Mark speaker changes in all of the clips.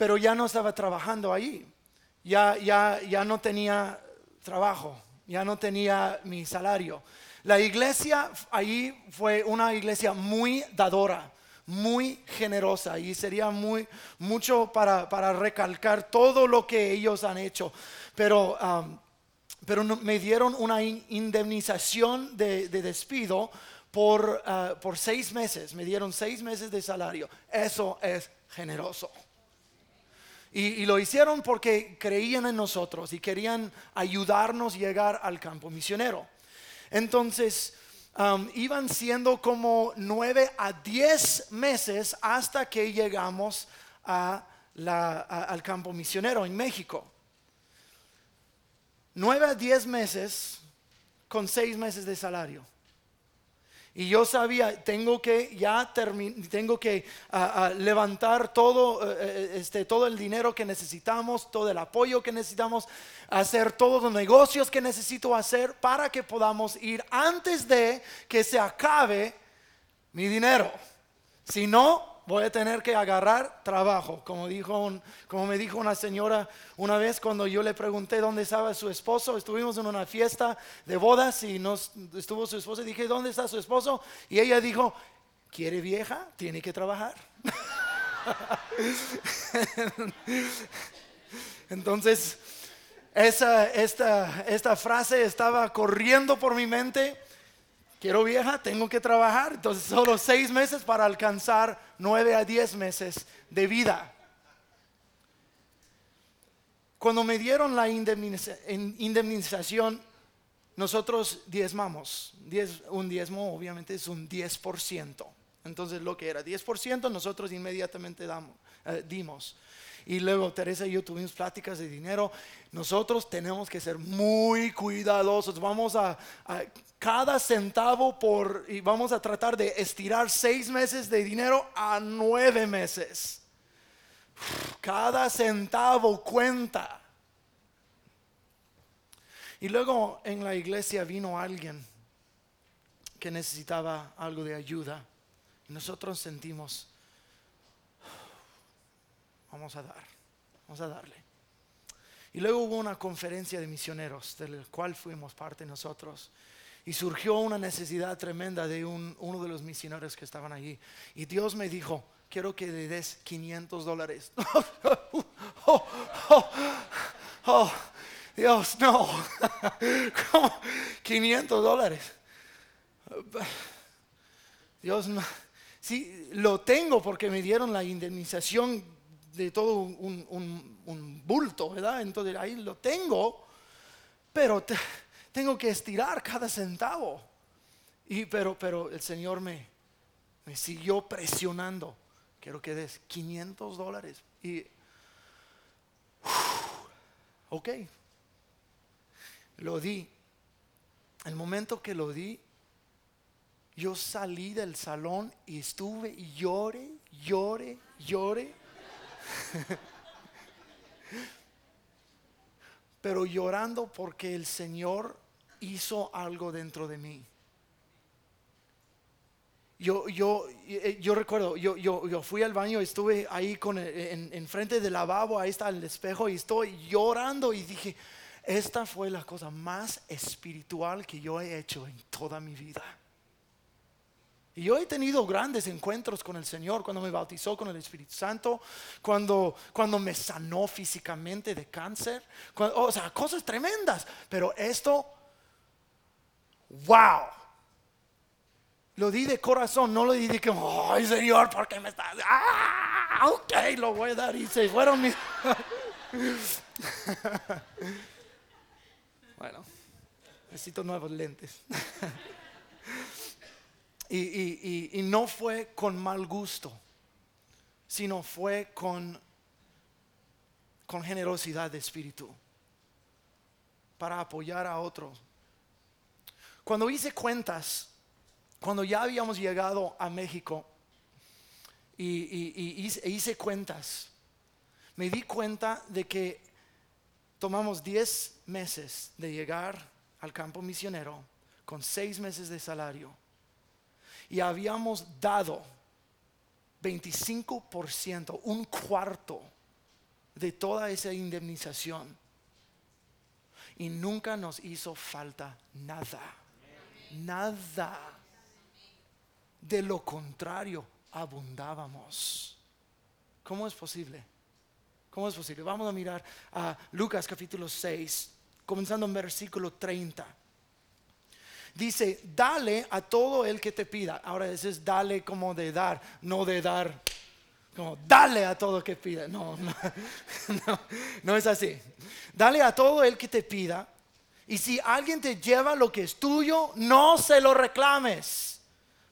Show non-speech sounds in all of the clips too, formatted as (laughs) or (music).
Speaker 1: pero ya no estaba trabajando ahí. Ya, ya, ya no tenía trabajo, ya no tenía mi salario. La iglesia ahí fue una iglesia muy dadora, muy generosa y sería muy mucho para, para recalcar todo lo que ellos han hecho. Pero, um, pero me dieron una indemnización de, despido por, uh, por seis meses, me dieron seis meses de salario. Eso es generoso. Y, lo hicieron porque creían en nosotros y querían ayudarnos llegar al campo misionero. Entonces, um, iban siendo como nueve a diez meses hasta que llegamos al campo misionero en México. Nueve a diez meses con seis meses de salario. Y yo sabía, tengo que ya tengo que levantar todo, eh, eh, este, todo el dinero que necesitamos, todo el apoyo que necesitamos, hacer todos los negocios que necesito hacer para que podamos ir antes de que se acabe mi dinero. Si no, voy a tener que agarrar trabajo, como, dijo como me dijo una señora una vez cuando yo le pregunté dónde estaba su esposo, estuvimos en una fiesta de bodas y nos, estuvo su esposo y dije, ¿dónde está su esposo? Y ella dijo, ¿quiere vieja? Tiene que trabajar. (laughs) Entonces, esa, esta, esta frase estaba corriendo por mi mente quiero vieja, tengo que trabajar. Entonces solo seis meses para alcanzar nueve a diez meses de vida. Cuando me dieron la indemnización, nosotros diezmamos. un diezmo obviamente es un 10%. Entonces lo que era 10% nosotros inmediatamente damos, eh, dimos. Y luego Teresa y yo tuvimos pláticas de dinero. Nosotros tenemos que ser muy cuidadosos. Vamos a, cada centavo por, y vamos a tratar de estirar seis meses de dinero a nueve meses. Cada centavo cuenta. Y luego en la iglesia vino alguien que necesitaba algo de ayuda. Y nosotros sentimos, vamos a dar, vamos a darle. Y luego hubo una conferencia de misioneros, del cual fuimos parte nosotros. Y surgió una necesidad tremenda de uno de los misioneros que estaban allí. Y Dios me dijo, quiero que le des 500 dólares. (laughs) Oh, oh, oh, Dios, no. (laughs) 500 dólares. Dios, no. Sí, lo tengo porque me dieron la indemnización de todo un, bulto, ¿verdad? Entonces ahí lo tengo, pero tengo que estirar cada centavo. Y, pero, pero el Señor me, me siguió presionando. Quiero que des 500 dólares. Y, ok, lo di. El momento que lo di, yo salí del salón y estuve llore, llore, llore (laughs) Pero llorando porque el Señor hizo algo dentro de mí. Yo, yo, eh, yo recuerdo, yo, yo, yo, fui al baño, estuve ahí con, en, en frente del lavabo, ahí está el espejo y estoy llorando y dije, esta fue la cosa más espiritual que yo he hecho en toda mi vida. Y yo he tenido grandes encuentros con el Señor cuando me bautizó con el Espíritu Santo, cuando, cuando me sanó físicamente de cáncer, o sea, cosas tremendas. Pero esto, wow. Lo di de corazón, no lo di de que, ay Señor, ¿por qué me estás? Ah, ok, lo voy a dar. Y se fueron mis... (laughs) bueno, necesito nuevos lentes. (laughs) Y, no fue con mal gusto, sino fue con, generosidad de espíritu para apoyar a otros. Cuando hice cuentas, cuando ya habíamos llegado a México y, hice, hice, cuentas, me di cuenta de que tomamos 10 meses de llegar al campo misionero con 6 meses de salario y habíamos dado 25%, un cuarto de toda esa indemnización. Y nunca nos hizo falta nada. Nada. De lo contrario, abundábamos. ¿Cómo es posible? ¿Cómo es posible? Vamos a mirar a Lucas capítulo 6, comenzando en versículo 30. Dice, dale a todo el que te pida. Ahora ese es dale como de dar, no de dar como dale a todo que pida. No, (laughs) no, no, no es así. Dale a todo el que te pida. Y si alguien te lleva lo que es tuyo, no se lo reclames.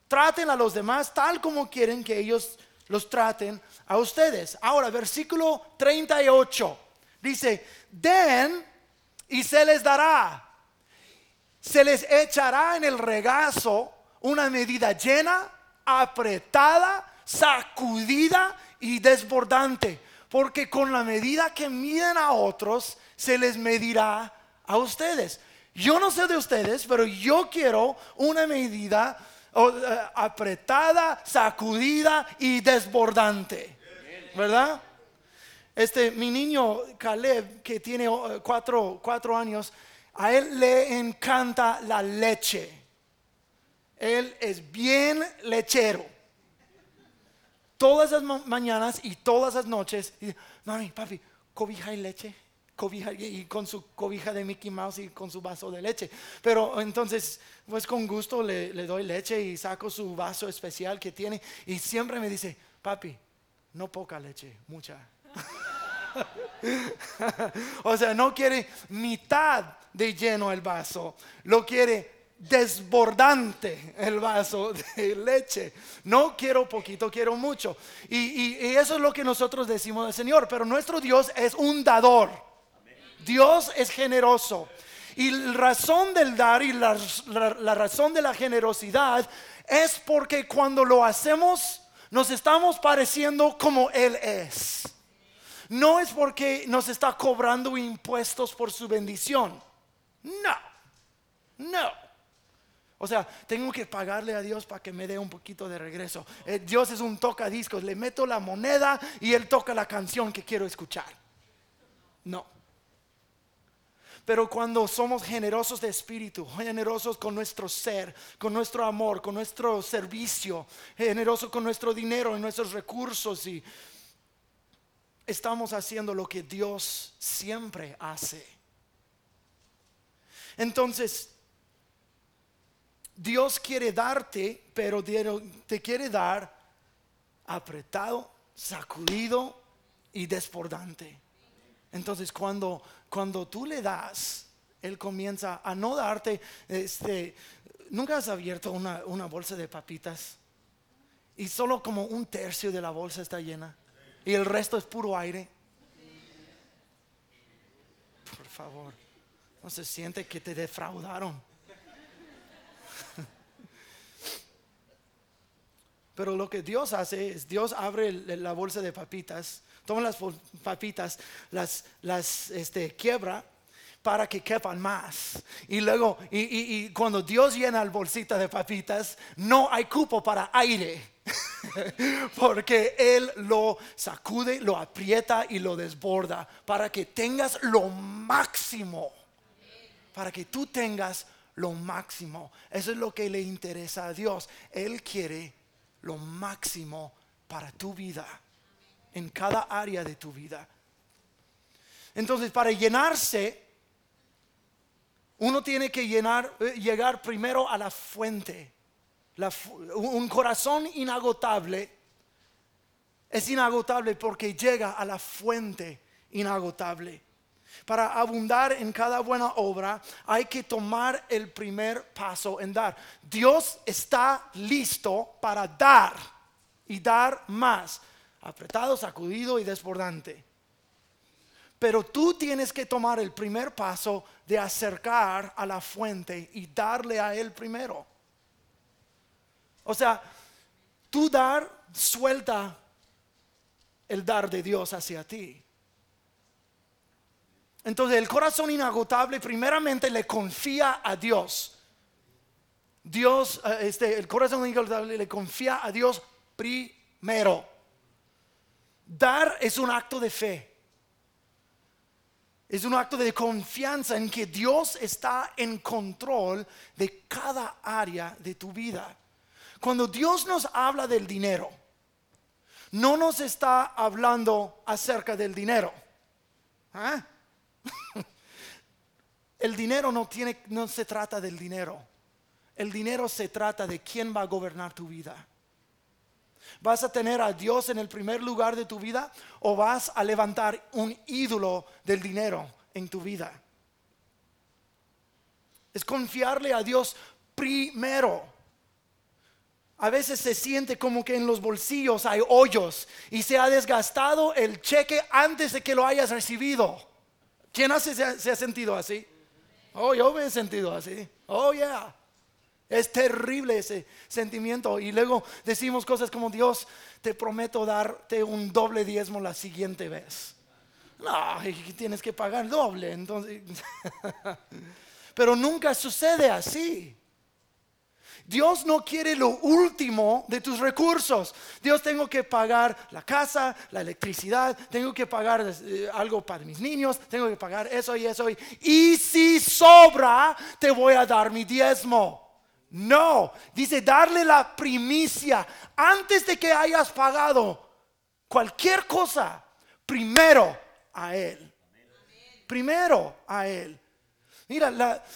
Speaker 1: Traten a los demás tal como quieren que ellos los traten a ustedes. Ahora, versículo 38 dice, den y se les dará. Se les echará en el regazo una medida llena, apretada, sacudida y desbordante. Porque con la medida que miden a otros, se les medirá a ustedes. Yo no sé de ustedes, pero yo quiero una medida eh, apretada, sacudida y desbordante. ¿Verdad? Este, mi niño Caleb, que tiene eh, cuatro, cuatro años, a él le encanta la leche. Él es bien lechero. Todas las mañanas y todas las noches, mami, papi, cobija y leche cobija y con su cobija de Mickey Mouse y con su vaso de leche. Pero entonces, pues con gusto le, doy leche y saco su vaso especial que tiene y siempre me dice, papi, no poca leche, mucha. (laughs) (laughs) o sea, no quiere mitad de lleno el vaso, lo quiere desbordante el vaso (laughs) de leche. No quiero poquito, quiero mucho. Y, eso es lo que nosotros decimos del Señor. Pero nuestro Dios es un dador. Dios es generoso. Y la razón del dar y la, razón de la generosidad es porque cuando lo hacemos nos estamos pareciendo como Él es. No es porque nos está cobrando impuestos por su bendición. No, no. O sea, tengo que pagarle a Dios para que me dé un poquito de regreso. Eh, Dios es un tocadiscos, le meto la moneda y Él toca la canción que quiero escuchar. No. Pero cuando somos generosos de espíritu, generosos con nuestro ser, con nuestro amor, con nuestro servicio, generosos con nuestro dinero y nuestros recursos y estamos haciendo lo que Dios siempre hace. Entonces, Dios quiere darte, pero te quiere dar apretado, sacudido y desbordante. Entonces, cuando cuando tú le das, Él comienza a no darte, este, nunca has abierto una, una bolsa de papitas y solo como un tercio de la bolsa está llena y el resto es puro aire. Por favor, no se siente que te defraudaron. (laughs) Pero lo que Dios hace es, Dios abre la bolsa de papitas toma las papitas, las, las este, quiebra para que quepan más. Y luego, y, cuando Dios llena el bolsita de papitas, no hay cupo para aire. (laughs) Porque Él lo sacude, lo aprieta y lo desborda para que tengas lo máximo. Para que tú tengas lo máximo. Eso es lo que le interesa a Dios. Él quiere lo máximo para tu vida en cada área de tu vida. Entonces, para llenarse, uno tiene que llenar, eh, llegar primero a la fuente. Un corazón inagotable es inagotable porque llega a la fuente inagotable. Para abundar en cada buena obra hay que tomar el primer paso en dar. Dios está listo para dar y dar más apretado, sacudido y desbordante. Pero tú tienes que tomar el primer paso de acercar a la fuente y darle a Él primero. O sea, tú dar, suelta el dar de Dios hacia ti. Entonces el corazón inagotable primeramente le confía a Dios. Dios, eh, este, el corazón inagotable le confía a Dios primero. Dar es un acto de fe. Es un acto de confianza en que Dios está en control de cada área de tu vida. Cuando Dios nos habla del dinero, no nos está hablando acerca del dinero. ¿Ah? (laughs) El dinero no, tiene, no se trata del dinero. El dinero se trata de quién va a gobernar tu vida. ¿Vas a tener a Dios en el primer lugar de tu vida o vas a levantar un ídolo del dinero en tu vida? Es confiarle a Dios primero. A veces se siente como que en los bolsillos hay hoyos y se ha desgastado el cheque antes de que lo hayas recibido. ¿Quién hace, se, ha, sentido así? Oh, yo me he sentido así. Oh, yeah. Es terrible ese sentimiento. Y luego decimos cosas como, Dios, te prometo darte un doble diezmo la siguiente vez. No, tienes que pagar doble. Entonces, (laughs) pero nunca sucede así. Dios no quiere lo último de tus recursos. Dios tengo que pagar la casa, la electricidad, tengo que pagar eh, algo para mis niños, tengo que pagar eso y eso. y si sobra, te voy a dar mi diezmo. No, dice darle la primicia antes de que hayas pagado cualquier cosa, primero a Él. Primero a Él. Mira,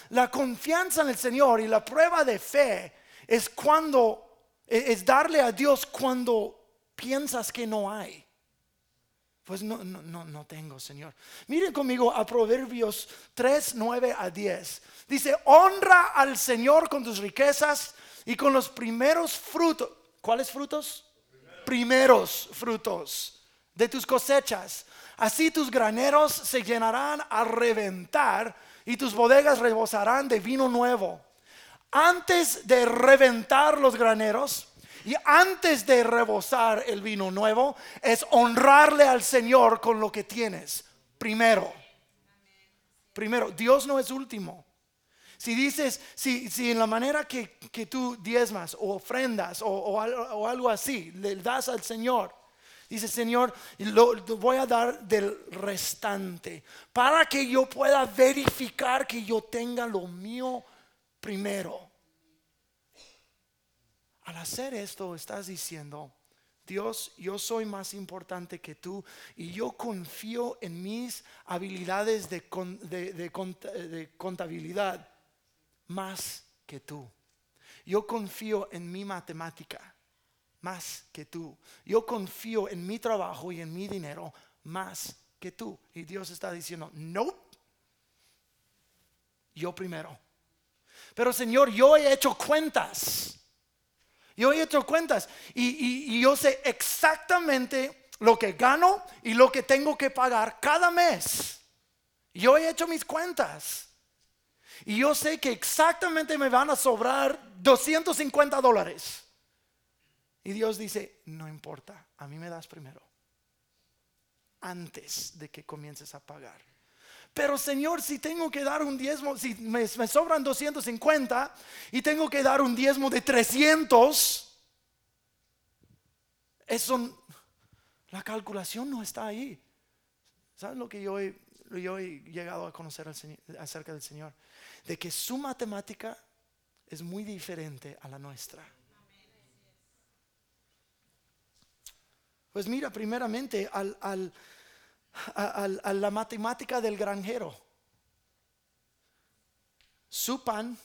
Speaker 1: la, confianza en el Señor y la prueba de fe es cuando, es darle a Dios cuando piensas que no hay. Pues no, no, no, tengo, Señor. Miren conmigo a Proverbios 3, 9 a 10. Dice, honra al Señor con tus riquezas y con los primeros frutos. ¿Cuáles frutos? Primeros, frutos de tus cosechas. Así tus graneros se llenarán a reventar y tus bodegas rebosarán de vino nuevo. Antes de reventar los graneros, y antes de rebosar el vino nuevo, es honrarle al Señor con lo que tienes. Primero. Primero, Dios no es último. Si dices, si, si en la manera que, tú diezmas o ofrendas o, algo así, le das al Señor, dice Señor, lo, voy a dar del restante para que yo pueda verificar que yo tenga lo mío primero. Al hacer esto estás diciendo, Dios, yo soy más importante que tú y yo confío en mis habilidades de, contabilidad más que tú. Yo confío en mi matemática más que tú. Yo confío en mi trabajo y en mi dinero más que tú. Y Dios está diciendo, no, yo primero. Pero Señor, yo he hecho cuentas. Yo he hecho cuentas y, yo sé exactamente lo que gano y lo que tengo que pagar cada mes. Yo he hecho mis cuentas. Y yo sé que exactamente me van a sobrar 250 dólares. Y Dios dice, no importa, a mí me das primero. Antes de que comiences a pagar. Pero Señor, si tengo que dar un diezmo, si me, sobran 250 y tengo que dar un diezmo de 300, eso, la calculación no está ahí. ¿Saben lo que yo he, yo he llegado a conocer acerca del Señor? De que su matemática es muy diferente a la nuestra. Pues mira, primeramente al, al a, la matemática del granjero. Su pan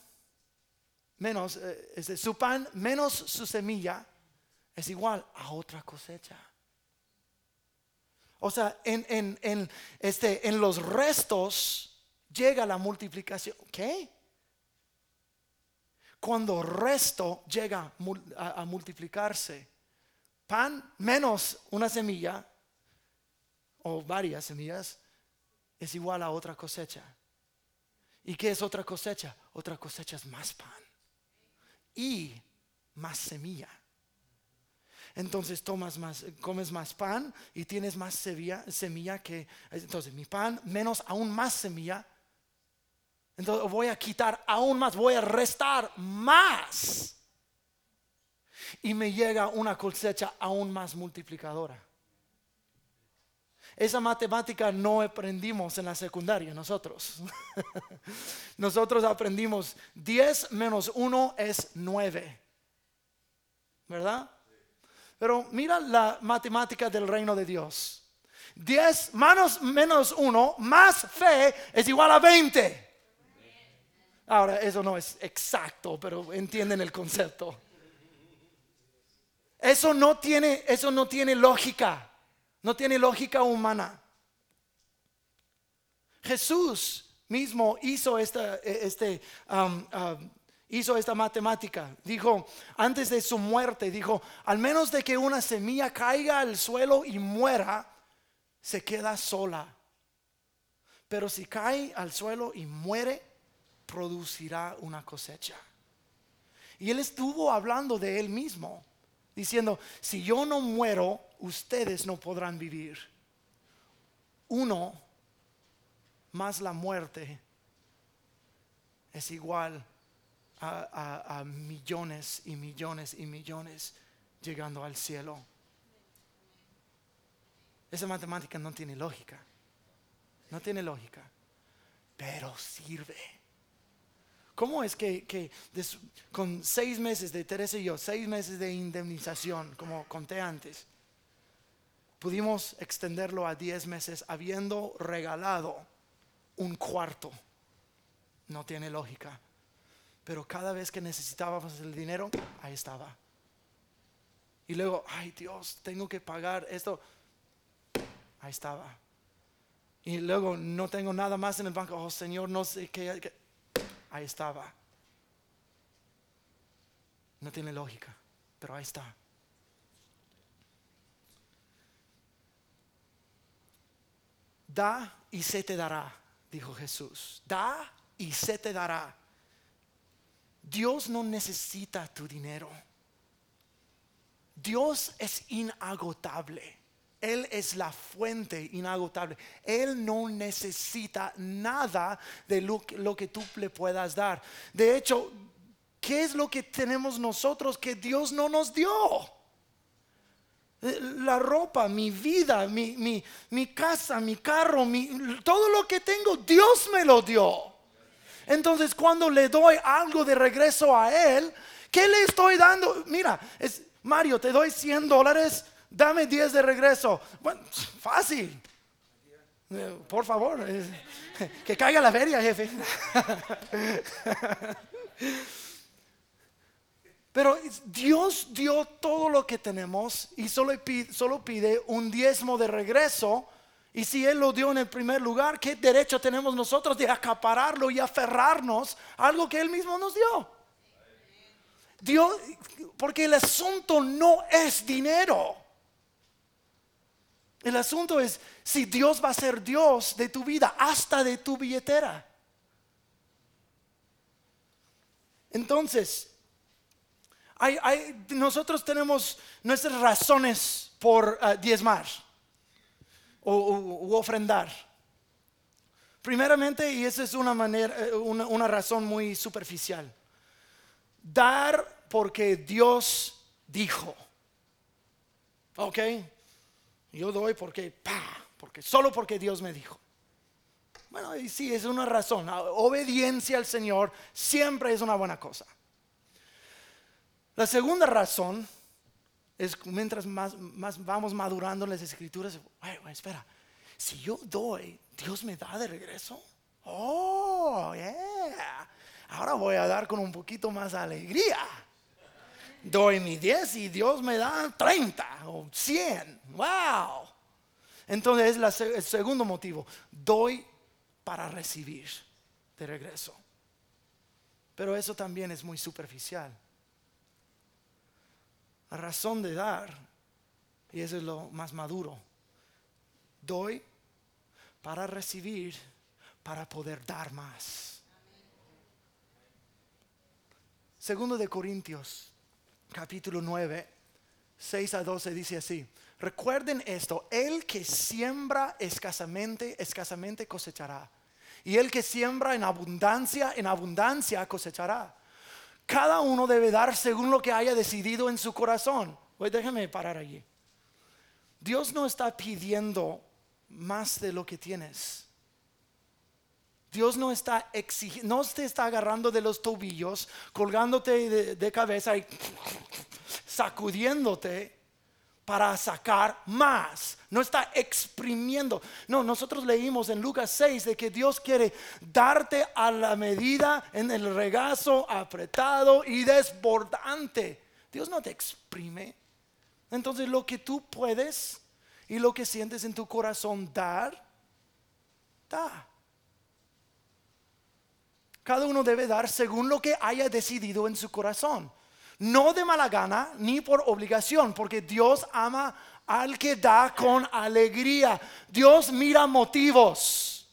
Speaker 1: menos, eh, su pan menos su semilla es igual a otra cosecha. O sea, en, en, este, en los restos llega la multiplicación. ¿Qué? Cuando resto llega a multiplicarse, pan menos una semilla varias semillas es igual a otra cosecha. ¿Y qué es otra cosecha? Otra cosecha es más pan y más semilla. Entonces tomas más, comes más pan y tienes más semilla, semilla que entonces mi pan menos aún más semilla. Entonces voy a quitar aún más, voy a restar más. Y me llega una cosecha aún más multiplicadora. Esa matemática no aprendimos en la secundaria nosotros. (laughs) nosotros aprendimos 10 menos 1 es 9. ¿Verdad? Pero mira la matemática del reino de Dios. 10 manos menos 1 más fe es igual a 20. Ahora, eso no es exacto, pero entienden el concepto. Eso no tiene, eso no tiene lógica. No tiene lógica humana. Jesús mismo hizo esta, este, um, um, hizo esta matemática. Dijo, antes de su muerte, dijo, al menos de que una semilla caiga al suelo y muera, se queda sola. Pero si cae al suelo y muere, producirá una cosecha. Y él estuvo hablando de él mismo, diciendo, si yo no muero, ustedes no podrán vivir. Uno más la muerte es igual a, millones y millones y millones llegando al cielo. Esa matemática no tiene lógica. No tiene lógica. Pero sirve. ¿Cómo es que, con seis meses de Teresa y yo, seis meses de indemnización, como conté antes, pudimos extenderlo a 10 meses habiendo regalado un cuarto. No tiene lógica. Pero cada vez que necesitábamos el dinero, ahí estaba. Y luego, ay Dios, tengo que pagar esto. Ahí estaba. Y luego no tengo nada más en el banco. Oh Señor, no sé qué. Ahí estaba. No tiene lógica, pero ahí está. Da y se te dará, dijo Jesús. Da y se te dará. Dios no necesita tu dinero. Dios es inagotable. Él es la fuente inagotable. Él no necesita nada de lo, lo, que tú le puedas dar. De hecho, ¿qué es lo que tenemos nosotros que Dios no nos dio? La ropa, mi vida, mi, mi, casa, mi carro, todo lo que tengo, Dios me lo dio. Entonces cuando le doy algo de regreso a Él, ¿qué le estoy dando? Mira, es, Mario, te doy 100 dólares, dame 10 de regreso. Bueno, fácil. Eh, por favor, (laughs) que caiga la feria, jefe. (laughs) Pero Dios dio todo lo que tenemos y solo pide, un diezmo de regreso. Y si Él lo dio en el primer lugar, ¿qué derecho tenemos nosotros de acapararlo y aferrarnos a algo que Él mismo nos dio? Dios, porque el asunto no es dinero. El asunto es si Dios va a ser Dios de tu vida, hasta de tu billetera. Entonces, nosotros tenemos nuestras razones por uh, diezmar o ofrendar. Primeramente, y esa es una manera, eh, una, razón muy superficial. Dar porque Dios dijo. ¿Ok? Yo doy porque, pa, porque solo porque Dios me dijo. Bueno, y sí, es una razón. Obediencia al Señor siempre es una buena cosa. La segunda razón es mientras más, vamos madurando las escrituras, espera, si yo doy, Dios me da de regreso. Oh, yeah. Ahora voy a dar con un poquito más alegría. Doy mi 10 y Dios me da 30 o 100. Wow. Entonces es el segundo motivo. Doy para recibir de regreso. Pero eso también es muy superficial. Razón de dar, y eso es lo más maduro, doy para recibir, para poder dar más. Segundo de Corintios, capítulo 9, 6 a 12 dice así. Recuerden esto, el que siembra escasamente, escasamente cosechará. Y el que siembra en abundancia, en abundancia cosechará. Cada uno debe dar según lo que haya decidido en su corazón. Oye, déjame parar allí. Dios no está pidiendo más de lo que tienes. Dios no está exigiendo, no te está agarrando de los tobillos, colgándote de cabeza y (laughs) sacudiéndote para sacar más. No está exprimiendo. No, nosotros leímos en Lucas 6 de que Dios quiere darte a la medida en el regazo apretado y desbordante. Dios no te exprime. Entonces lo que tú puedes y lo que sientes en tu corazón dar, da. Cada uno debe dar según lo que haya decidido en su corazón. No de mala gana ni por obligación, porque Dios ama al que da con alegría. Dios mira motivos.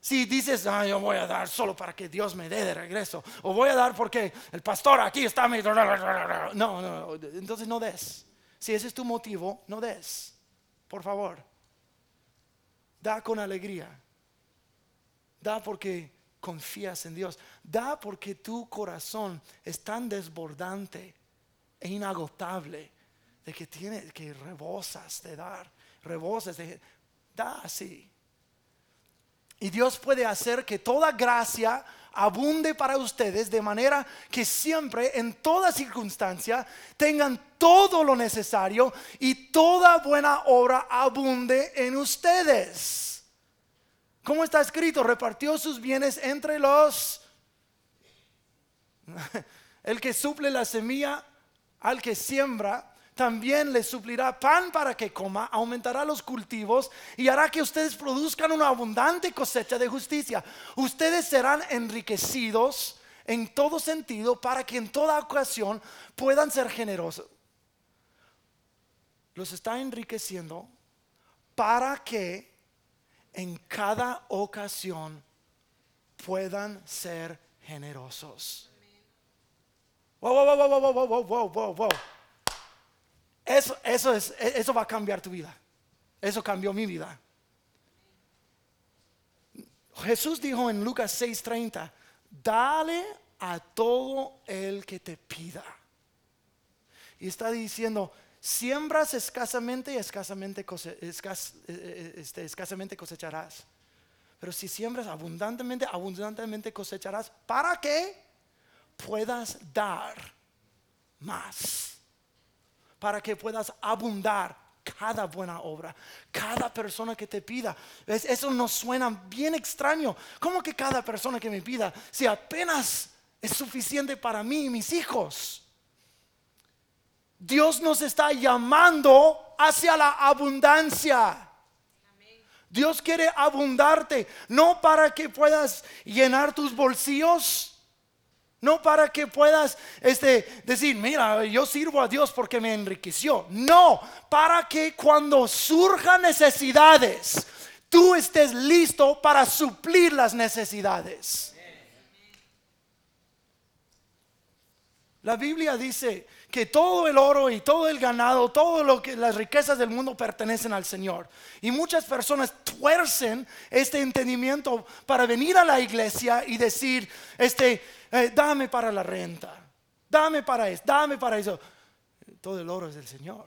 Speaker 1: Si dices, ah, yo voy a dar solo para que Dios me dé de regreso, o voy a dar porque el pastor aquí está. No, no, entonces no des. Si ese es tu motivo, no des. Por favor, da con alegría. Da porque confías en Dios. Da porque tu corazón es tan desbordante e inagotable de que tiene que rebosas de dar, rebosas de da así. Y Dios puede hacer que toda gracia abunde para ustedes de manera que siempre, en toda circunstancia, tengan todo lo necesario y toda buena obra abunde en ustedes. ¿Cómo está escrito? Repartió sus bienes entre los... (laughs) El que suple la semilla al que siembra, también le suplirá pan para que coma, aumentará los cultivos y hará que ustedes produzcan una abundante cosecha de justicia. Ustedes serán enriquecidos en todo sentido para que en toda ocasión puedan ser generosos. Los está enriqueciendo para que en cada ocasión puedan ser generosos. Wow, wow, wow, wow, wow, wow, wow, wow, Eso, eso, es, eso va a cambiar tu vida. Eso cambió mi vida. Jesús dijo en Lucas 6:30, dale a todo el que te pida. Y está diciendo, Siembras escasamente y escasamente, eh, eh, este, escasamente cosecharás. Pero si siembras abundantemente, abundantemente cosecharás para que puedas dar más. Para que puedas abundar cada buena obra, cada persona que te pida. Eso nos suena bien extraño. ¿Cómo que cada persona que me pida, si apenas es suficiente para mí y mis hijos? Dios nos está llamando hacia la abundancia. Dios quiere abundarte, no para que puedas llenar tus bolsillos, no para que puedas este, decir, mira, yo sirvo a Dios porque me enriqueció. No, para que cuando surjan necesidades, tú estés listo para suplir las necesidades. La Biblia dice que todo el oro y todo el ganado, que las riquezas del mundo pertenecen al Señor. Y muchas personas tuercen este entendimiento para venir a la iglesia y decir, este, eh, dame para la renta, dame para eso, dame para eso. Todo el oro es del Señor.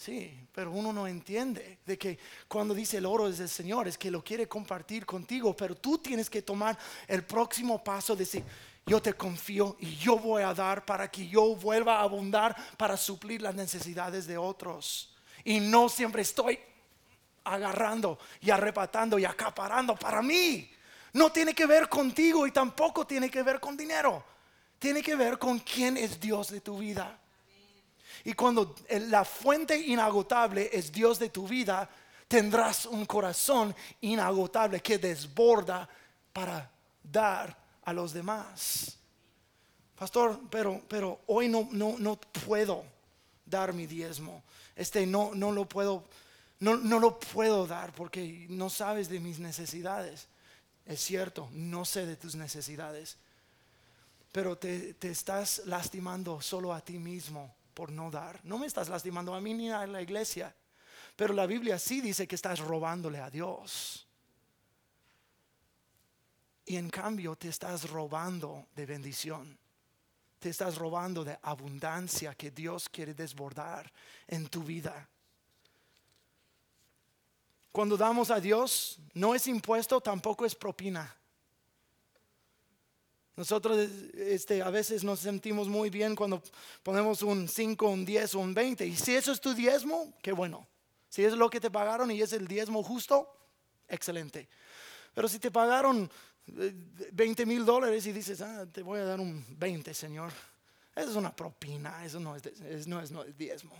Speaker 1: Sí, pero uno no entiende de que cuando dice el oro es del Señor, es que lo quiere compartir contigo, pero tú tienes que tomar el próximo paso de decir, yo te confío y yo voy a dar para que yo vuelva a abundar para suplir las necesidades de otros. Y no siempre estoy agarrando y arrebatando y acaparando para mí. No tiene que ver contigo y tampoco tiene que ver con dinero. Tiene que ver con quién es Dios de tu vida. Y cuando la fuente inagotable es Dios de tu vida, tendrás un corazón inagotable que desborda para dar a los demás. Pastor, pero, pero hoy no, no, no puedo dar mi diezmo. Este no, no lo puedo, no, no lo puedo dar porque no sabes de mis necesidades. Es cierto, no sé de tus necesidades. Pero te, te estás lastimando solo a ti mismo por no dar. No me estás lastimando a mí ni a la iglesia. Pero la Biblia sí dice que estás robándole a Dios. Y en cambio te estás robando de bendición. Te estás robando de abundancia que Dios quiere desbordar en tu vida. Cuando damos a Dios, no es impuesto, tampoco es propina. Nosotros este, a veces nos sentimos muy bien cuando ponemos un 5, un 10 o un 20. Y si eso es tu diezmo, qué bueno. Si es lo que te pagaron y es el diezmo justo, excelente. Pero si te pagaron 20 eh, mil dólares y dices, ah, te voy a dar un 20, Señor, eso es una propina, eso no es, no es, no es diezmo.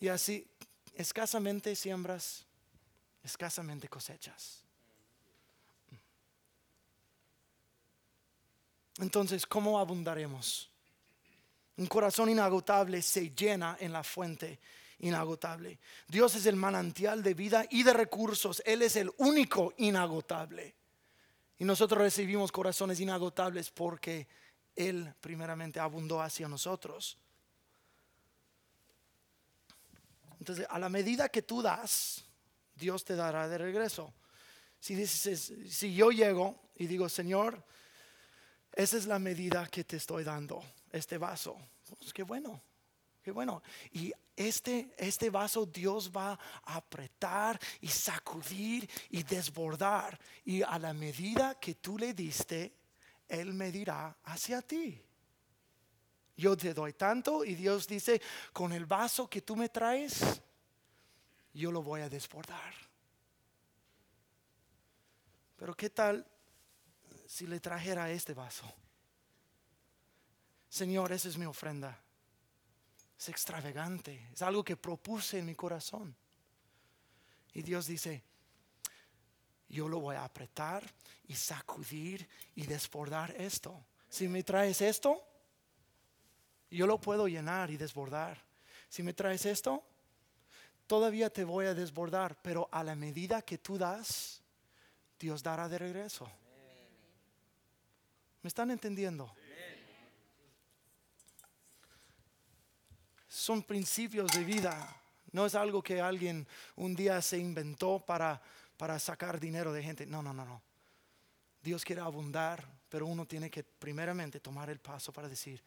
Speaker 1: Y así, escasamente siembras, escasamente cosechas. Entonces, ¿cómo abundaremos? Un corazón inagotable se llena en la fuente inagotable. Dios es el manantial de vida y de recursos. Él es el único inagotable. Y nosotros recibimos corazones inagotables porque Él primeramente abundó hacia nosotros. Entonces, a la medida que tú das, Dios te dará de regreso. Si dices, si yo llego y digo, Señor, esa es la medida que te estoy dando, este vaso. Pues qué bueno, bueno. Y este, este vaso Dios va a apretar y sacudir y desbordar. Y a la medida que tú le diste, Él me dirá hacia ti. Yo te doy tanto y Dios dice, con el vaso que tú me traes, yo lo voy a desbordar. Pero ¿qué tal si le trajera este vaso? Señor, esa es mi ofrenda. Es extravagante, es algo que propuse en mi corazón. Y Dios dice, yo lo voy a apretar y sacudir y desbordar esto. Si me traes esto, yo lo puedo llenar y desbordar. Si me traes esto, todavía te voy a desbordar, pero a la medida que tú das, Dios dará de regreso. ¿Me están entendiendo? Son principios de vida. No es algo que alguien un día se inventó para, para sacar dinero de gente. No, no, no, no. Dios quiere abundar, pero uno tiene que primeramente tomar el paso para decir,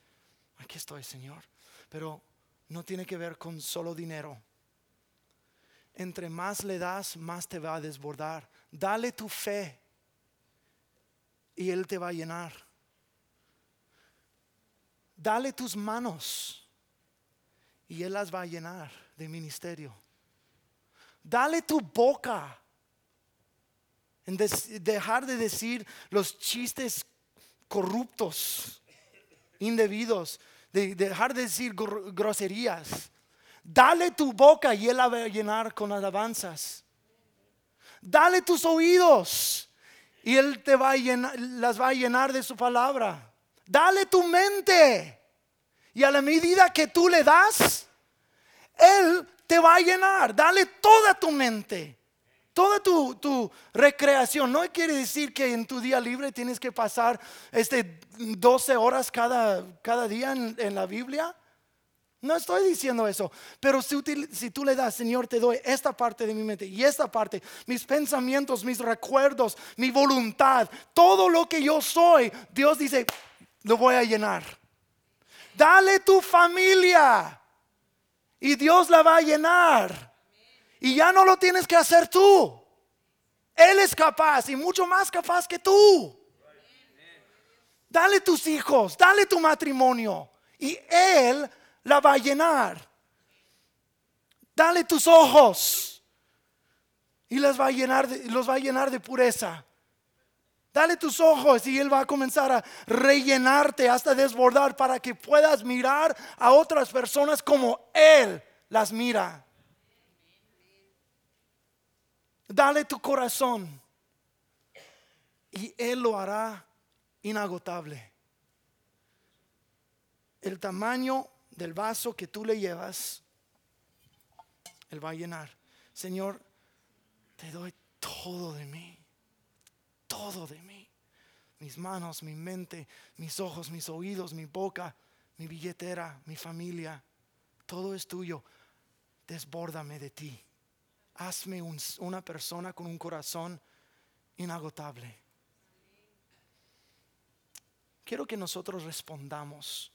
Speaker 1: aquí estoy, Señor. Pero no tiene que ver con solo dinero. Entre más le das, más te va a desbordar. Dale tu fe y Él te va a llenar dale tus manos y Él las va a llenar de ministerio. Dale tu boca en dejar de decir los chistes corruptos, indebidos, de dejar de decir groserías. Dale tu boca y Él la va a llenar con alabanzas. Dale tus oídos y Él te va a llenar, las va a llenar de su palabra. Dale tu mente. Y a la medida que tú le das, Él te va a llenar. Dale toda tu mente. Toda tu, recreación. No quiere decir que en tu día libre tienes que pasar este 12 horas cada, cada día en, la Biblia. No estoy diciendo eso, pero si, si, tú le das, Señor, te doy esta parte de mi mente y esta parte, mis pensamientos, mis recuerdos, mi voluntad, todo lo que yo soy, Dios dice, lo voy a llenar. Dale tu familia y Dios la va a llenar. Y ya no lo tienes que hacer tú. Él es capaz y mucho más capaz que tú. Dale tus hijos, dale tu matrimonio y Él la va a llenar. Dale tus ojos y los va a llenar de, los va a llenar de pureza. Dale tus ojos y Él va a comenzar a rellenarte hasta desbordar para que puedas mirar a otras personas como Él las mira. Dale tu corazón y Él lo hará inagotable. El tamaño del vaso que tú le llevas, Él va a llenar. Señor, te doy todo de mí todo de mí. Mis manos, mi mente, mis ojos, mis oídos, mi boca, mi billetera, mi familia. Todo es tuyo. Desbórdame de ti. Hazme una persona con un corazón inagotable. Quiero que nosotros respondamos